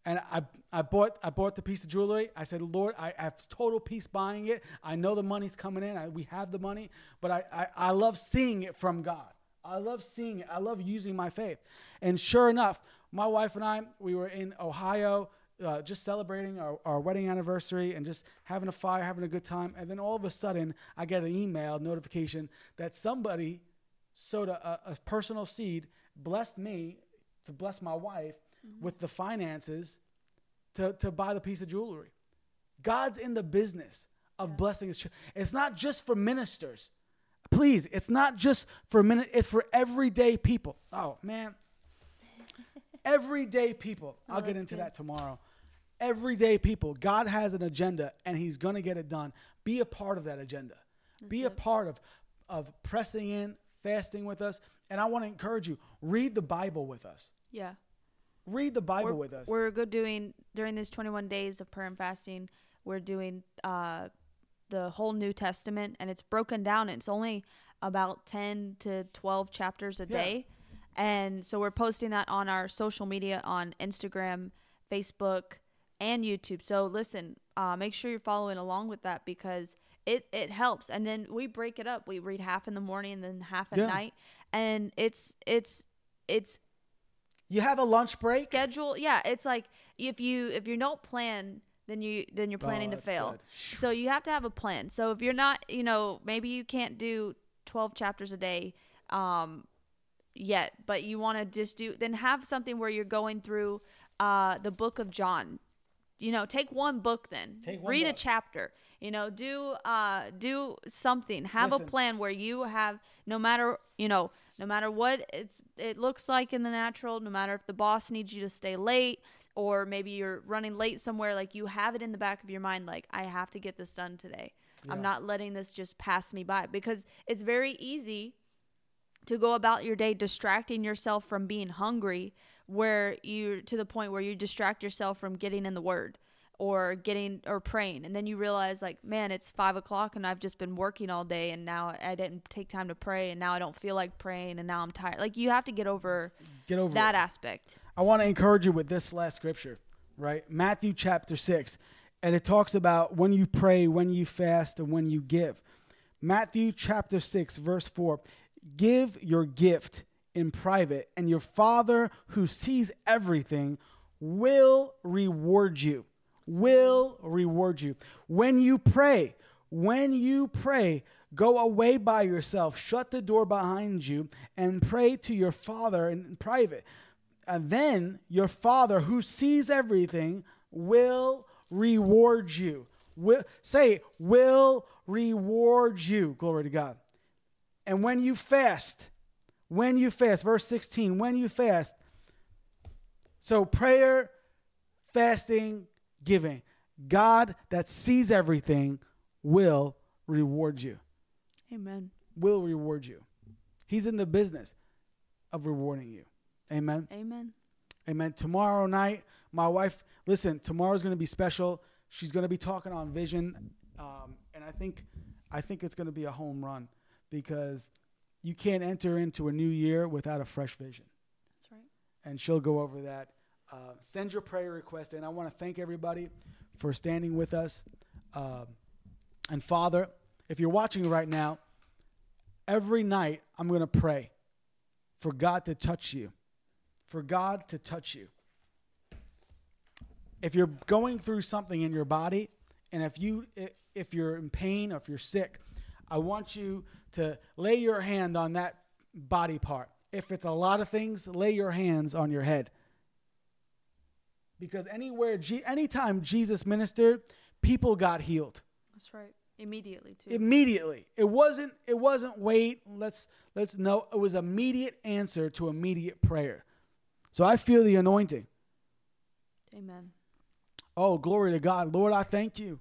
And I, I bought I bought the piece of jewelry. I said, Lord, I, I have total peace buying it. I know the money's coming in. I, we have the money, but I, I, I love seeing it from God. I love seeing it. I love using my faith. And sure enough, my wife and I, we were in Ohio uh, just celebrating our, our wedding anniversary and just having a fire, having a good time. And then all of a sudden, I get an email notification that somebody sowed a, a personal seed, blessed me to bless my wife mm-hmm. with the finances to, to buy the piece of jewelry. God's in the business of yeah. blessing his church. It's not just for ministers. Please, it's not just for a minute, it's for everyday people. Oh man everyday people. [LAUGHS] Oh, I'll get into good. that tomorrow. Everyday people. God has an agenda and he's going to get it done. Be a part of that agenda. That's Be good. a part of of pressing in, fasting with us. And I want to encourage you, read the Bible with us. Yeah. Read the Bible we're, with us. We're good doing during these 21 days of prayer and fasting. We're doing uh, the whole New Testament, and it's broken down. It's only about 10 to 12 chapters a yeah. day. And so we're posting that on our social media on Instagram, Facebook, and YouTube. So listen, uh, make sure you're following along with that because it, it helps. And then we break it up. We read half in the morning and then half at yeah. night. And it's it's it's you have a lunch break schedule. Yeah, it's like if you if you don't plan then you then you're planning oh, to fail. Good. So you have to have a plan. So if you're not, you know, maybe you can't do 12 chapters a day. Um, yet, but you want to just do then have something where you're going through uh, the book of John. You know, take one book then. Take one Read book. a chapter. You know, do uh do something. Have Listen. a plan where you have no matter, you know, no matter what it's it looks like in the natural, no matter if the boss needs you to stay late or maybe you're running late somewhere like you have it in the back of your mind like I have to get this done today. Yeah. I'm not letting this just pass me by because it's very easy to go about your day distracting yourself from being hungry where you to the point where you distract yourself from getting in the word or getting or praying and then you realize like man it's five o'clock and i've just been working all day and now i didn't take time to pray and now i don't feel like praying and now i'm tired like you have to get over get over that it. aspect i want to encourage you with this last scripture right matthew chapter 6 and it talks about when you pray when you fast and when you give matthew chapter 6 verse 4 Give your gift in private, and your Father who sees everything will reward you. Will reward you. When you pray, when you pray, go away by yourself, shut the door behind you, and pray to your Father in private. And then your Father who sees everything will reward you. Will, say, will reward you. Glory to God. And when you fast, when you fast, verse 16, when you fast, so prayer, fasting, giving, God that sees everything will reward you. Amen. Will reward you. He's in the business of rewarding you. Amen. Amen. Amen. Tomorrow night, my wife, listen, tomorrow's going to be special. She's going to be talking on vision. Um, and I think, I think it's going to be a home run because you can't enter into a new year without a fresh vision. That's right. And she'll go over that. Uh, send your prayer request and I want to thank everybody for standing with us. Uh, and Father, if you're watching right now, every night I'm going to pray for God to touch you, for God to touch you. If you're going through something in your body, and if you if you're in pain or if you're sick, I want you to lay your hand on that body part. If it's a lot of things, lay your hands on your head. Because anywhere, anytime Jesus ministered, people got healed. That's right. Immediately too. immediately. It wasn't it wasn't wait, let's let's no, it was immediate answer to immediate prayer. So I feel the anointing. Amen. Oh, glory to God. Lord, I thank you.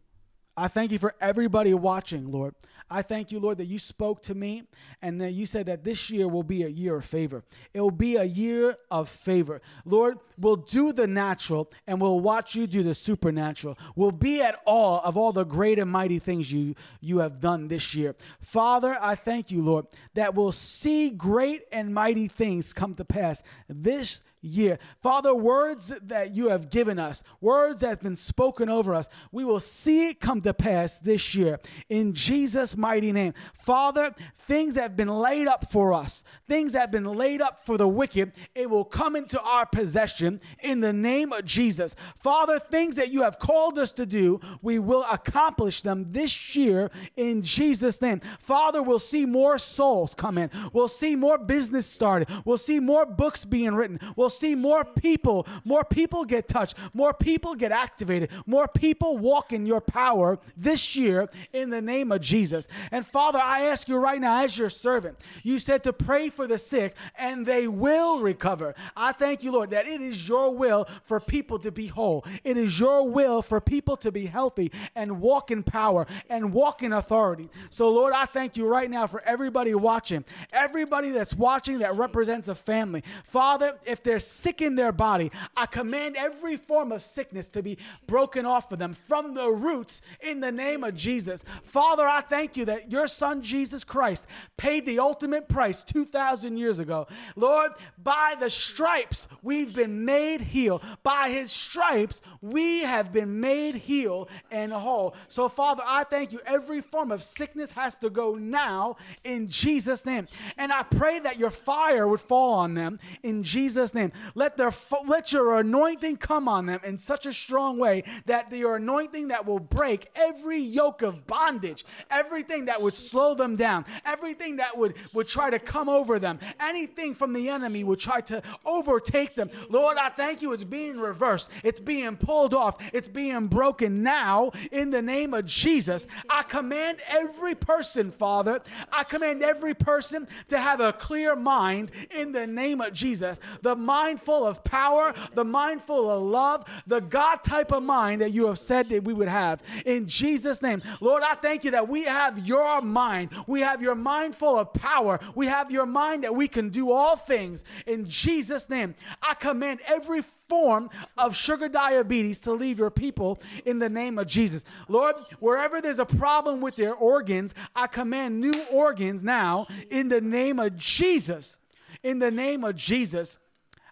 I thank you for everybody watching, Lord. I thank you, Lord, that you spoke to me and that you said that this year will be a year of favor. It will be a year of favor. Lord, we'll do the natural and we'll watch you do the supernatural. We'll be at awe of all the great and mighty things you, you have done this year. Father, I thank you, Lord, that we'll see great and mighty things come to pass this year. Father, words that you have given us, words that have been spoken over us, we will see it come to pass this year in Jesus' mighty name. Father, things that have been laid up for us, things that have been laid up for the wicked, it will come into our possession in the name of Jesus. Father, things that you have called us to do, we will accomplish them this year in Jesus' name. Father, we'll see more souls come in. We'll see more business started. We'll see more books being written. We'll see more people, more people get touched, more people get activated, more people walk in your power this year in the name of Jesus. And Father, I ask you right now, as your servant, you said to pray for the sick and they will recover. I thank you, Lord, that it is your will for people to be whole. It is your will for people to be healthy and walk in power and walk in authority. So, Lord, I thank you right now for everybody watching, everybody that's watching that represents a family. Father, if they're sick in their body, I command every form of sickness to be broken off of them from the roots in the name of Jesus. Father, I thank you that your son Jesus Christ paid the ultimate price 2,000 years ago. Lord, by the stripes we've been made heal. By his stripes we have been made heal and whole. So, Father, I thank you. Every form of sickness has to go now in Jesus' name. And I pray that your fire would fall on them in Jesus' name. Let their let your anointing come on them in such a strong way that your anointing that will break every yoke of bondage, everything that would slow them down, everything that would would try to come over them, anything from the enemy would try to overtake them. Lord, I thank you. It's being reversed. It's being pulled off. It's being broken now in the name of Jesus. I command every person, Father, I command every person to have a clear mind in the name of Jesus. The mind full of power, the mind full of love, the God type of mind that you have said that we would have. In Jesus' name, Lord, I thank you that we have your mind. We have your mind full of power. We have your mind that we can do all things. In Jesus' name, I command every form of sugar diabetes to leave your people in the name of Jesus. Lord, wherever there's a problem with their organs, I command new organs now in the name of Jesus. In the name of Jesus.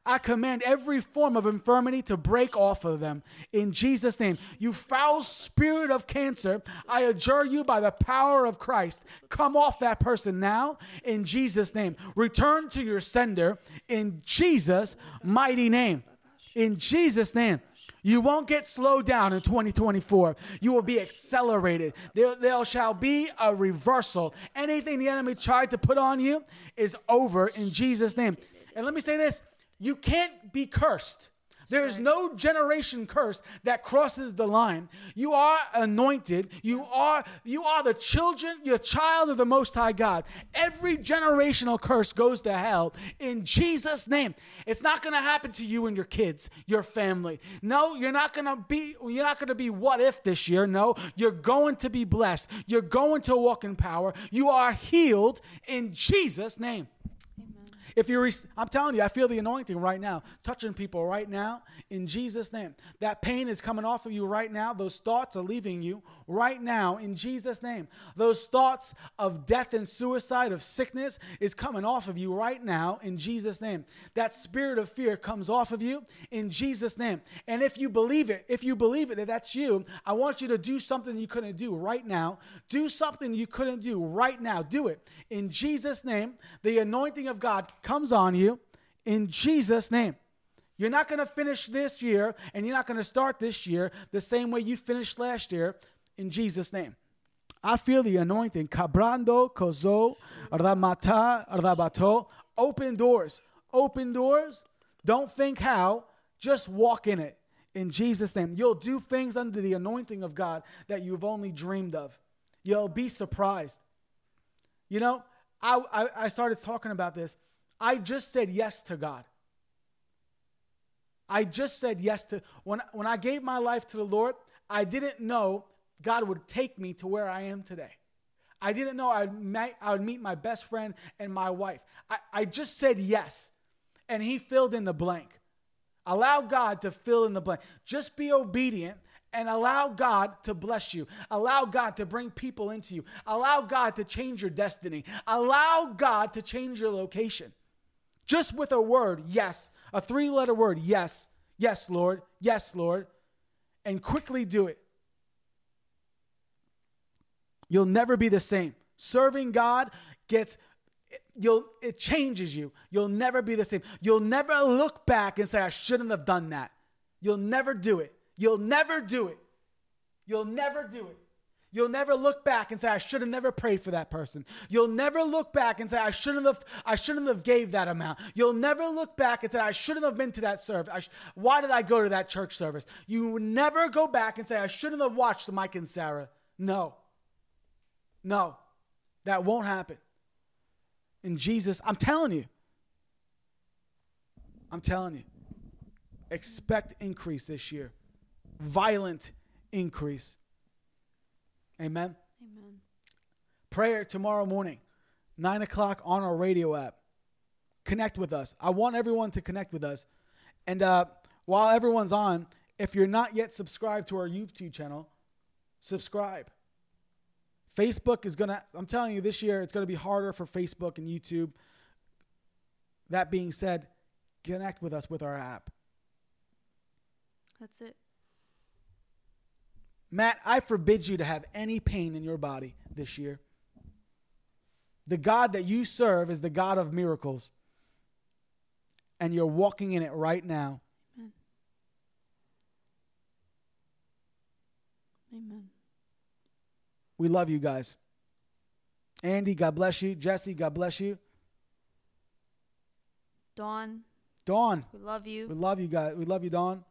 I command every form of infirmity to break off of them in Jesus' name. You foul spirit of cancer, I adjure you by the power of Christ. Come off that person now in Jesus' name. Return to your sender in Jesus' mighty name. In Jesus' name. You won't get slowed down in 2024. You will be accelerated. There, there shall be a reversal. Anything the enemy tried to put on you is over in Jesus' name. And let me say this you can't be cursed. There is no generation curse that crosses the line. You are anointed. You are you are the children, your child of the most high God. Every generational curse goes to hell in Jesus name. It's not going to happen to you and your kids, your family. No, you're not going to be you're not going to be what if this year. No, you're going to be blessed. You're going to walk in power. You are healed in Jesus name. If you're, I'm telling you, I feel the anointing right now, touching people right now in Jesus' name. That pain is coming off of you right now. Those thoughts are leaving you right now in Jesus' name. Those thoughts of death and suicide, of sickness, is coming off of you right now in Jesus' name. That spirit of fear comes off of you in Jesus' name. And if you believe it, if you believe it that that's you, I want you to do something you couldn't do right now. Do something you couldn't do right now. Do it in Jesus' name. The anointing of God comes on you in Jesus' name. You're not going to finish this year and you're not going to start this year the same way you finished last year in Jesus' name. I feel the anointing. Cabrando, kozo, ramata, rabato. Open doors. Open doors. Don't think how, just walk in it. In Jesus' name. You'll do things under the anointing of God that you've only dreamed of. You'll be surprised. You know, I, I, I started talking about this. I just said yes to God. I just said yes to when when I gave my life to the Lord, I didn't know God would take me to where I am today. I didn't know I'd I would meet my best friend and my wife. I, I just said yes, and He filled in the blank. Allow God to fill in the blank. Just be obedient and allow God to bless you. Allow God to bring people into you. Allow God to change your destiny. Allow God to change your location. Just with a word, yes, a three letter word, yes, yes, Lord, yes, Lord, and quickly do it. You'll never be the same. Serving God gets you'll it changes you. You'll never be the same. You'll never look back and say I shouldn't have done that. You'll never do it. You'll never do it. You'll never do it. You'll never look back and say I should have never prayed for that person. You'll never look back and say I shouldn't have I shouldn't have gave that amount. You'll never look back and say I shouldn't have been to that service. Sh- why did I go to that church service? You never go back and say I shouldn't have watched Mike and Sarah. No. No. That won't happen. In Jesus, I'm telling you. I'm telling you. Expect increase this year. Violent increase. Amen. Amen. Prayer tomorrow morning, 9 o'clock on our radio app. Connect with us. I want everyone to connect with us. And uh, while everyone's on, if you're not yet subscribed to our YouTube channel, subscribe. Facebook is going to, I'm telling you, this year it's going to be harder for Facebook and YouTube. That being said, connect with us with our app. That's it. Matt, I forbid you to have any pain in your body this year. The God that you serve is the God of miracles. And you're walking in it right now. Amen. Amen. We love you guys. Andy, God bless you. Jesse, God bless you. Dawn, Dawn, we love you. we love you guys. We love you, Dawn.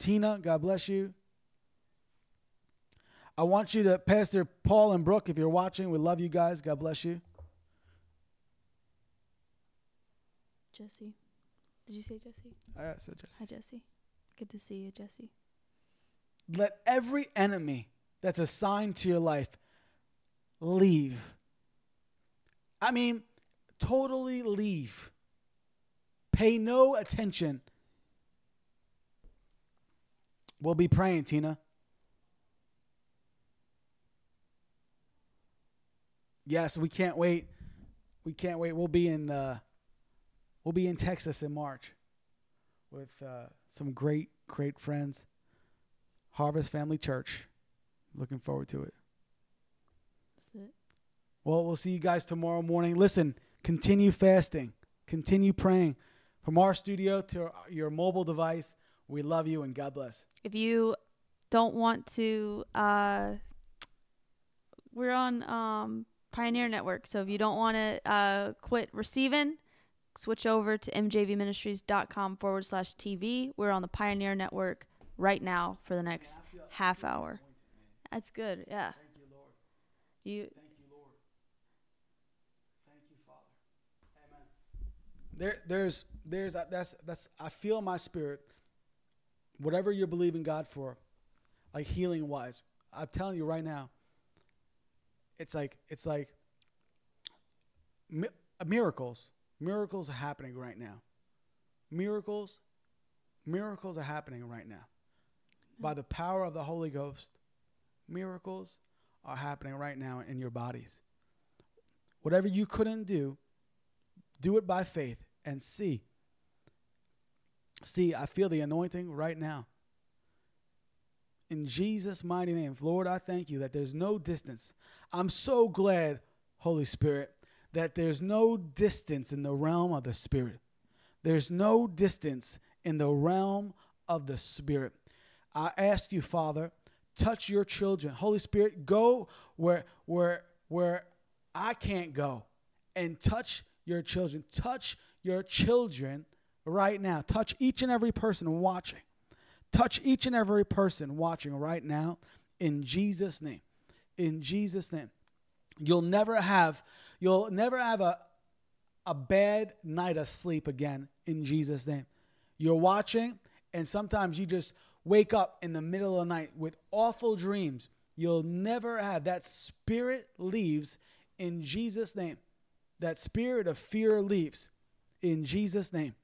Tina, God bless you. I want you to, Pastor Paul and Brooke, if you're watching, we love you guys. God bless you. Jesse. Did you say Jesse? I said Jesse. Hi, Jesse. Good to see you, Jesse. Let every enemy that's assigned to your life leave. I mean, totally leave. Pay no attention. We'll be praying, Tina. Yes, we can't wait. We can't wait. We'll be in uh, we'll be in Texas in March with uh, some great, great friends. Harvest Family Church. Looking forward to it. That's it. Well, we'll see you guys tomorrow morning. Listen, continue fasting, continue praying from our studio to your mobile device. We love you and God bless. If you don't want to, uh, we're on um, Pioneer Network. So if you don't want to uh, quit receiving, switch over to mjvministries.com forward slash TV. We're on the Pioneer Network right now for the next half hour. That's good. Yeah. Thank you, Lord. You Thank you, Lord. Thank you, Father. Amen. There, there's, there's, that's, that's. I feel my spirit. Whatever you're believing God for, like healing wise, I'm telling you right now. It's like, it's like mi- miracles. Miracles are happening right now. Miracles, miracles are happening right now. By the power of the Holy Ghost, miracles are happening right now in your bodies. Whatever you couldn't do, do it by faith and see. See, I feel the anointing right now. In Jesus' mighty name, Lord, I thank you that there's no distance. I'm so glad, Holy Spirit, that there's no distance in the realm of the Spirit. There's no distance in the realm of the Spirit. I ask you, Father, touch your children. Holy Spirit, go where where where I can't go and touch your children. Touch your children right now. Touch each and every person watching. Touch each and every person watching right now In Jesus' name. In Jesus' name. You'll never have you'll never have a a bad night of sleep again in Jesus' name. You're watching, and sometimes you just wake up in the middle of the night with awful dreams. You'll never have that spirit leaves in Jesus' name. That spirit of fear leaves in Jesus' name.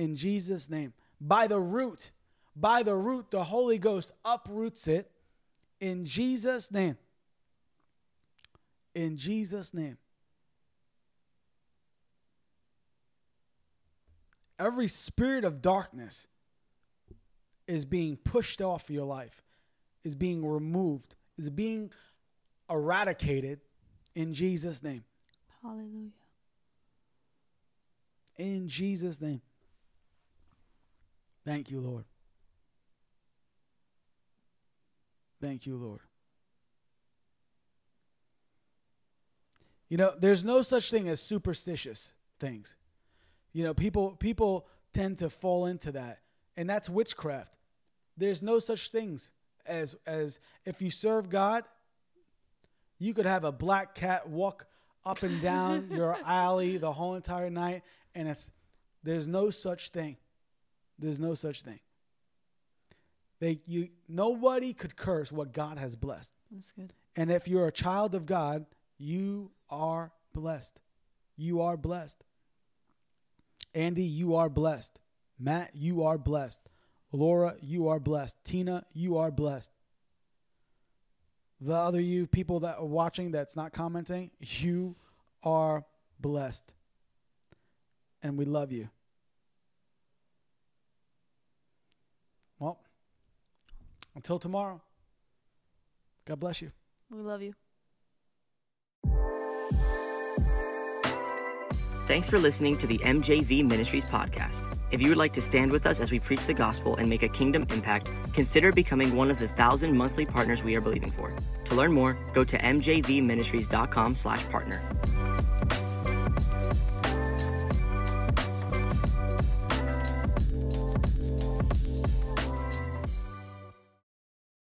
In Jesus' name. By the root, by the root, the Holy Ghost uproots it in Jesus' name. In Jesus' name. Every spirit of darkness is being pushed off your life, is being removed, is being eradicated in Jesus' name. Hallelujah. In Jesus' name. Thank you, Lord. Thank you, Lord. You know, there's no such thing as superstitious things. You know, people people tend to fall into that, and that's witchcraft. There's no such things as as if you serve God, you could have a black cat walk up and down [LAUGHS] your alley the whole entire night, and it's there's no such thing. There's no such thing. They you nobody could curse what God has blessed. That's good. And if you're a child of God, you are blessed. You are blessed. Andy, you are blessed. Matt, you are blessed. Laura, you are blessed. Tina, you are blessed. The other you people that are watching that's not commenting, you are blessed. And we love you. Well, until tomorrow, God bless you. We love you. Thanks for listening to the MJV Ministries podcast. If you would like to stand with us as we preach the gospel and make a kingdom impact, consider becoming one of the thousand monthly partners we are believing for. To learn more, go to mjvministries.com/partner.